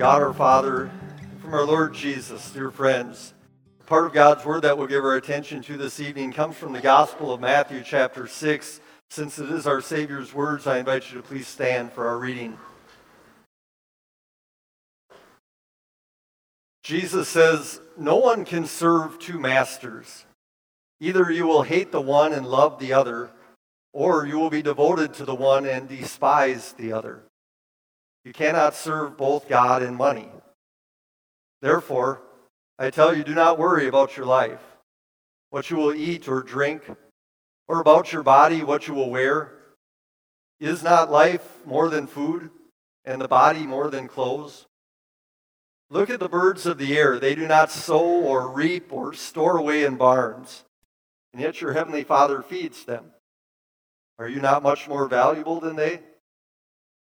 God our Father, from our Lord Jesus, dear friends. Part of God's word that we'll give our attention to this evening comes from the Gospel of Matthew, chapter 6. Since it is our Savior's words, I invite you to please stand for our reading. Jesus says, No one can serve two masters. Either you will hate the one and love the other, or you will be devoted to the one and despise the other. You cannot serve both God and money. Therefore, I tell you, do not worry about your life, what you will eat or drink, or about your body, what you will wear. Is not life more than food, and the body more than clothes? Look at the birds of the air. They do not sow or reap or store away in barns, and yet your heavenly Father feeds them. Are you not much more valuable than they?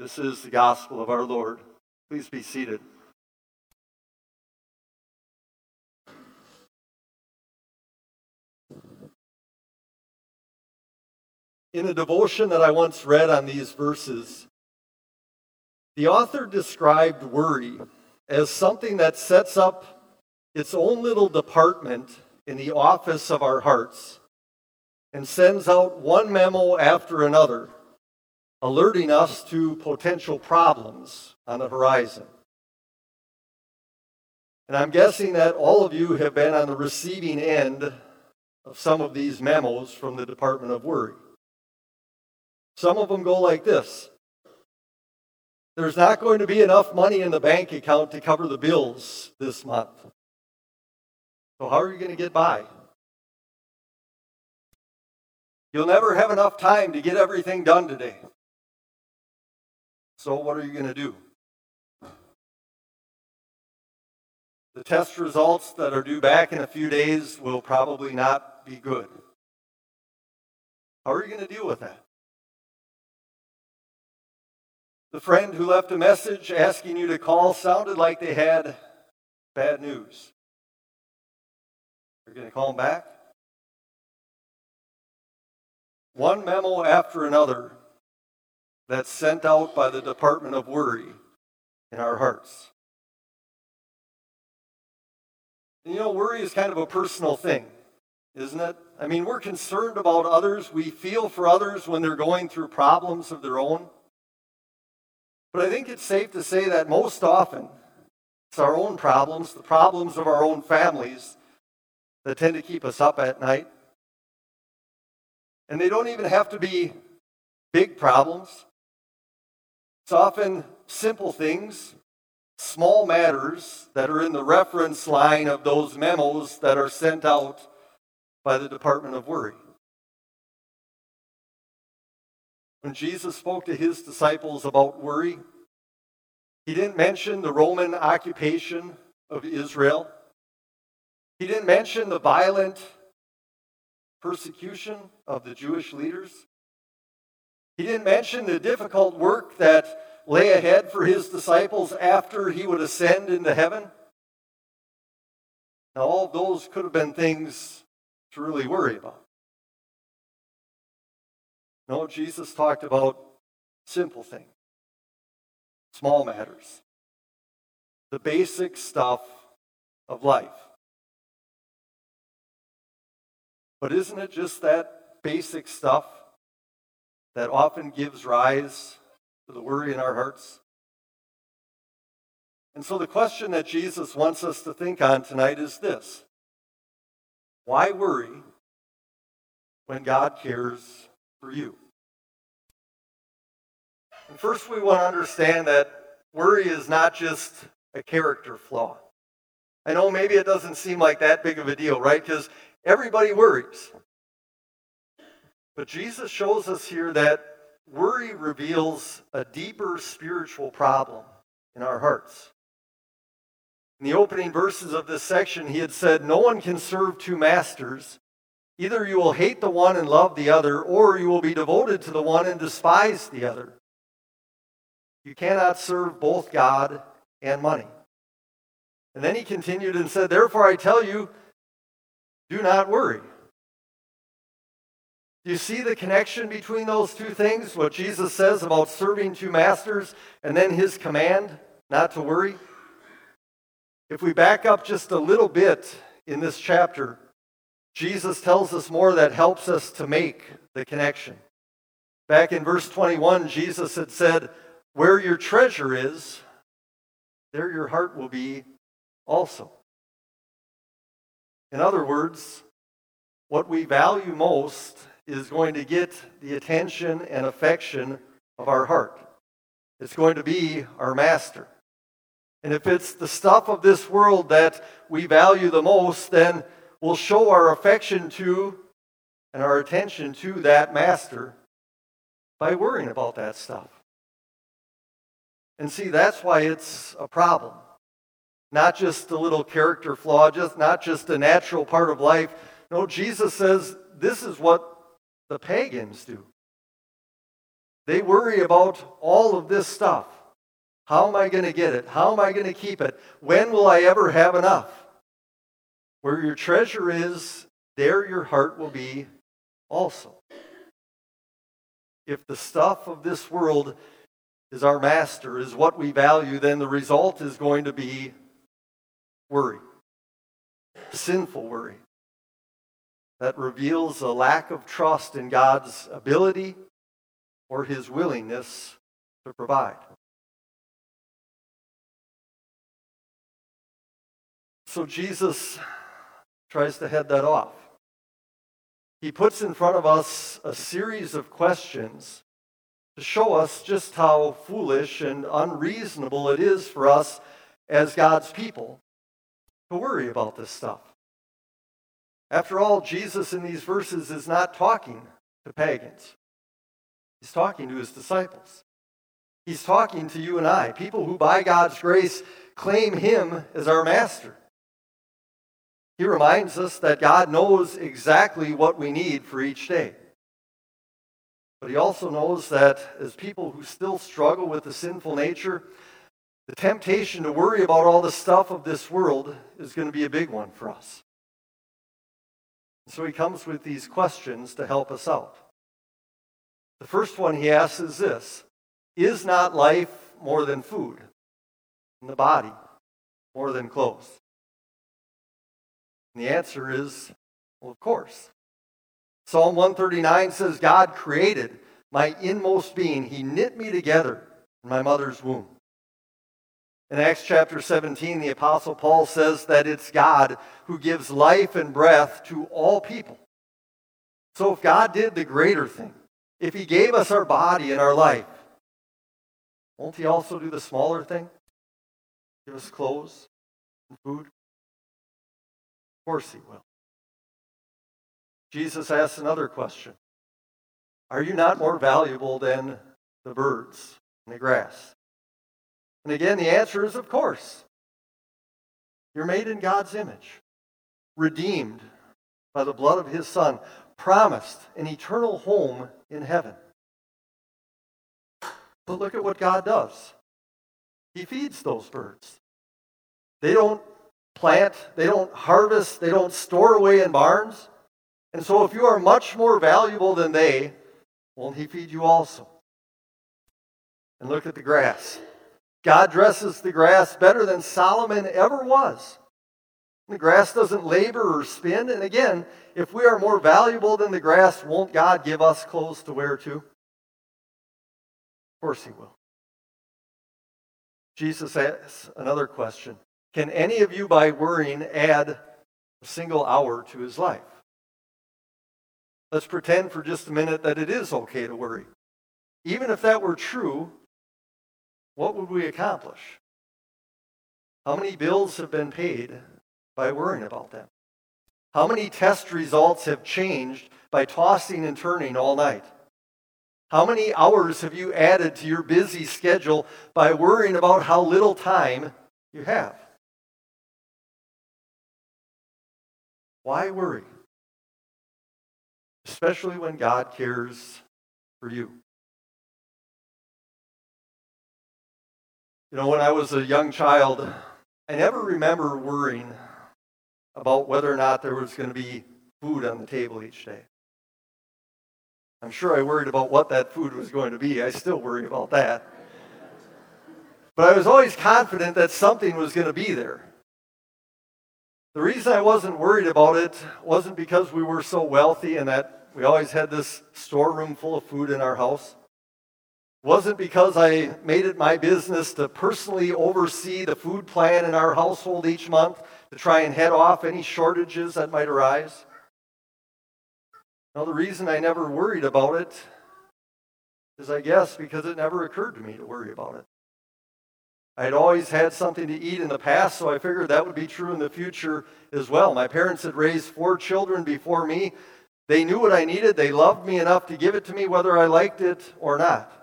This is the gospel of our Lord. Please be seated. In a devotion that I once read on these verses, the author described worry as something that sets up its own little department in the office of our hearts and sends out one memo after another alerting us to potential problems on the horizon. And I'm guessing that all of you have been on the receiving end of some of these memos from the Department of Worry. Some of them go like this There's not going to be enough money in the bank account to cover the bills this month. So, how are you going to get by? You'll never have enough time to get everything done today. So, what are you going to do? The test results that are due back in a few days will probably not be good. How are you going to deal with that? The friend who left a message asking you to call sounded like they had bad news. You're going to call them back? One memo after another that's sent out by the Department of Worry in our hearts. You know, worry is kind of a personal thing, isn't it? I mean, we're concerned about others. We feel for others when they're going through problems of their own. But I think it's safe to say that most often it's our own problems, the problems of our own families, that tend to keep us up at night. And they don't even have to be big problems. It's often simple things, small matters that are in the reference line of those memos that are sent out by the Department of Worry. When Jesus spoke to his disciples about worry, he didn't mention the Roman occupation of Israel. He didn't mention the violent persecution of the Jewish leaders. He didn't mention the difficult work that lay ahead for his disciples after he would ascend into heaven. Now, all those could have been things to really worry about. No, Jesus talked about simple things, small matters, the basic stuff of life. But isn't it just that basic stuff that often gives rise to the worry in our hearts. And so the question that Jesus wants us to think on tonight is this Why worry when God cares for you? And first, we want to understand that worry is not just a character flaw. I know maybe it doesn't seem like that big of a deal, right? Because everybody worries. But Jesus shows us here that worry reveals a deeper spiritual problem in our hearts. In the opening verses of this section, he had said, No one can serve two masters. Either you will hate the one and love the other, or you will be devoted to the one and despise the other. You cannot serve both God and money. And then he continued and said, Therefore I tell you, do not worry. You see the connection between those two things? What Jesus says about serving two masters and then his command not to worry? If we back up just a little bit in this chapter, Jesus tells us more that helps us to make the connection. Back in verse 21, Jesus had said, Where your treasure is, there your heart will be also. In other words, what we value most is going to get the attention and affection of our heart. It's going to be our master. And if it's the stuff of this world that we value the most, then we'll show our affection to and our attention to that master by worrying about that stuff. And see, that's why it's a problem. Not just a little character flaw, just not just a natural part of life. No, Jesus says this is what the pagans do. They worry about all of this stuff. How am I going to get it? How am I going to keep it? When will I ever have enough? Where your treasure is, there your heart will be also. If the stuff of this world is our master, is what we value, then the result is going to be worry, sinful worry that reveals a lack of trust in God's ability or his willingness to provide. So Jesus tries to head that off. He puts in front of us a series of questions to show us just how foolish and unreasonable it is for us as God's people to worry about this stuff. After all, Jesus in these verses is not talking to pagans, he's talking to his disciples. He's talking to you and I, people who by God's grace claim him as our master. He reminds us that God knows exactly what we need for each day. But he also knows that as people who still struggle with the sinful nature, the temptation to worry about all the stuff of this world is going to be a big one for us. So he comes with these questions to help us out. The first one he asks is this Is not life more than food, and the body more than clothes? And the answer is, well, of course. Psalm 139 says, God created my inmost being. He knit me together in my mother's womb. In Acts chapter 17, the Apostle Paul says that it's God who gives life and breath to all people. So if God did the greater thing, if He gave us our body and our life, won't He also do the smaller thing? Give us clothes and food? Of course He will. Jesus asks another question Are you not more valuable than the birds and the grass? And again, the answer is of course. You're made in God's image, redeemed by the blood of his Son, promised an eternal home in heaven. But look at what God does. He feeds those birds. They don't plant, they don't harvest, they don't store away in barns. And so, if you are much more valuable than they, won't He feed you also? And look at the grass. God dresses the grass better than Solomon ever was. The grass doesn't labor or spin. And again, if we are more valuable than the grass, won't God give us clothes to wear too? Of course, He will. Jesus asks another question Can any of you, by worrying, add a single hour to his life? Let's pretend for just a minute that it is okay to worry. Even if that were true, what would we accomplish? How many bills have been paid by worrying about them? How many test results have changed by tossing and turning all night? How many hours have you added to your busy schedule by worrying about how little time you have? Why worry? Especially when God cares for you. You know, when I was a young child, I never remember worrying about whether or not there was going to be food on the table each day. I'm sure I worried about what that food was going to be. I still worry about that. But I was always confident that something was going to be there. The reason I wasn't worried about it wasn't because we were so wealthy and that we always had this storeroom full of food in our house. Wasn't because I made it my business to personally oversee the food plan in our household each month to try and head off any shortages that might arise. Now, the reason I never worried about it is, I guess, because it never occurred to me to worry about it. I had always had something to eat in the past, so I figured that would be true in the future as well. My parents had raised four children before me. They knew what I needed. They loved me enough to give it to me whether I liked it or not.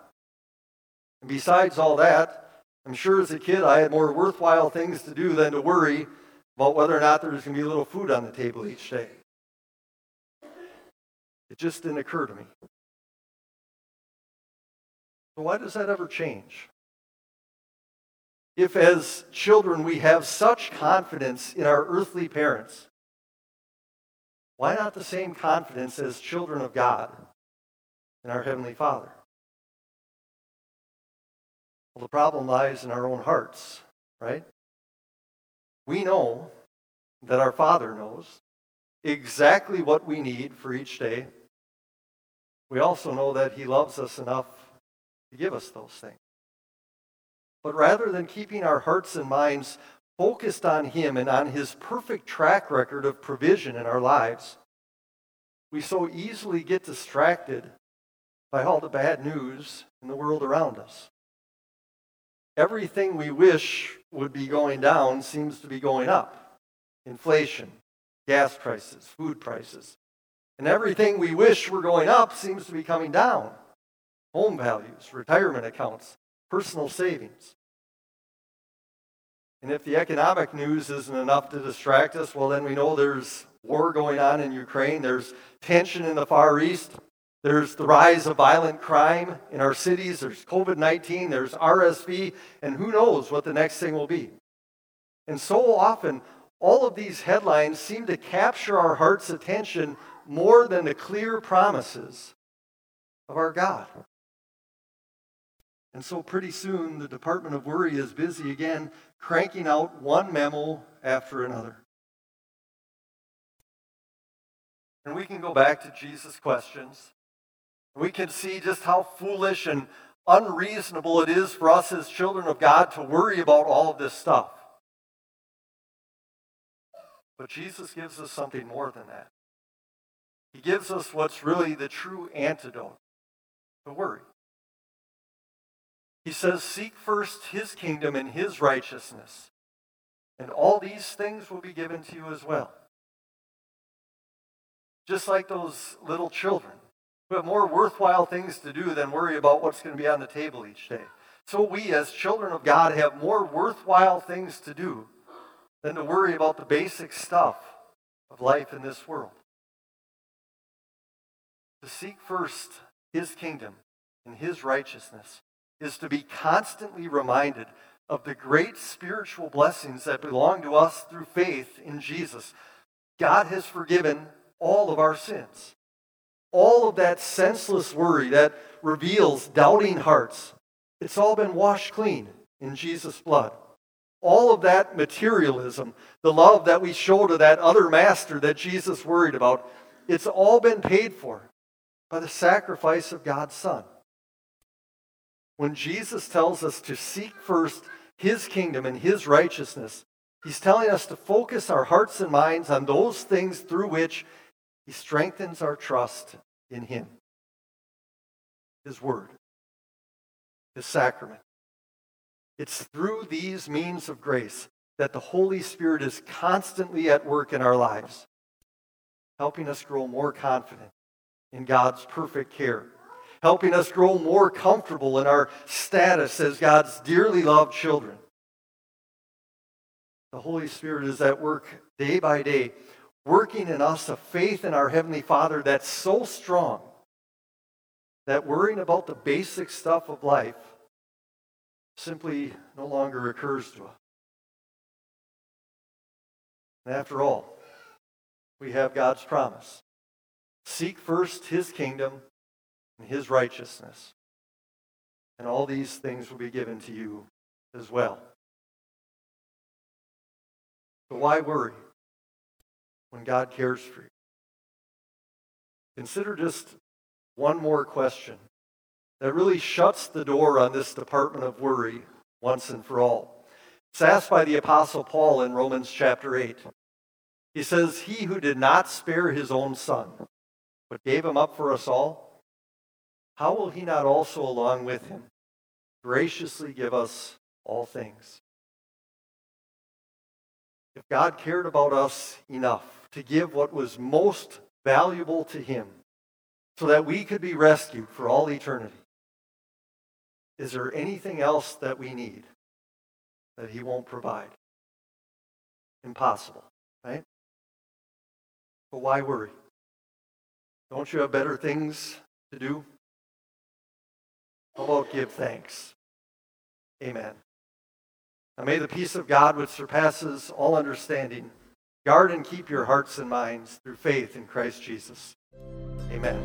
And besides all that, I'm sure as a kid I had more worthwhile things to do than to worry about whether or not there was going to be a little food on the table each day. It just didn't occur to me. So, why does that ever change? If, as children, we have such confidence in our earthly parents, why not the same confidence as children of God in our Heavenly Father? Well, the problem lies in our own hearts, right? We know that our Father knows exactly what we need for each day we also know that He loves us enough to give us those things. But rather than keeping our hearts and minds focused on Him and on His perfect track record of provision in our lives, we so easily get distracted by all the bad news in the world around us. Everything we wish would be going down seems to be going up. Inflation, gas prices, food prices, and everything we wish were going up seems to be coming down home values, retirement accounts, personal savings. And if the economic news isn't enough to distract us, well, then we know there's war going on in Ukraine, there's tension in the Far East, there's the rise of violent crime in our cities, there's COVID 19, there's RSV, and who knows what the next thing will be. And so often, all of these headlines seem to capture our heart's attention more than the clear promises of our God. And so, pretty soon, the Department of Worry is busy again, cranking out one memo after another. And we can go back to Jesus' questions. We can see just how foolish and unreasonable it is for us as children of God to worry about all of this stuff. But Jesus gives us something more than that. He gives us what's really the true antidote to worry. He says, Seek first his kingdom and his righteousness, and all these things will be given to you as well. Just like those little children who have more worthwhile things to do than worry about what's going to be on the table each day. So we, as children of God, have more worthwhile things to do than to worry about the basic stuff of life in this world to seek first his kingdom and his righteousness is to be constantly reminded of the great spiritual blessings that belong to us through faith in Jesus. God has forgiven all of our sins. All of that senseless worry that reveals doubting hearts, it's all been washed clean in Jesus' blood. All of that materialism, the love that we show to that other master that Jesus worried about, it's all been paid for by the sacrifice of God's Son. When Jesus tells us to seek first His kingdom and His righteousness, He's telling us to focus our hearts and minds on those things through which He strengthens our trust in Him. His Word, His sacrament. It's through these means of grace that the Holy Spirit is constantly at work in our lives, helping us grow more confident in God's perfect care, helping us grow more comfortable in our status as God's dearly loved children. The Holy Spirit is at work day by day, working in us a faith in our Heavenly Father that's so strong that worrying about the basic stuff of life simply no longer occurs to us. And after all, we have God's promise. Seek first his kingdom and his righteousness, and all these things will be given to you as well. So why worry when God cares for you? Consider just one more question that really shuts the door on this department of worry once and for all. It's asked by the Apostle Paul in Romans chapter 8. He says, He who did not spare his own son, but gave him up for us all, how will he not also, along with him, graciously give us all things? If God cared about us enough to give what was most valuable to him, so that we could be rescued for all eternity. Is there anything else that we need that He won't provide? Impossible, right? But why worry? Don't you have better things to do? How about give thanks? Amen. Now may the peace of God, which surpasses all understanding, guard and keep your hearts and minds through faith in Christ Jesus. Amen.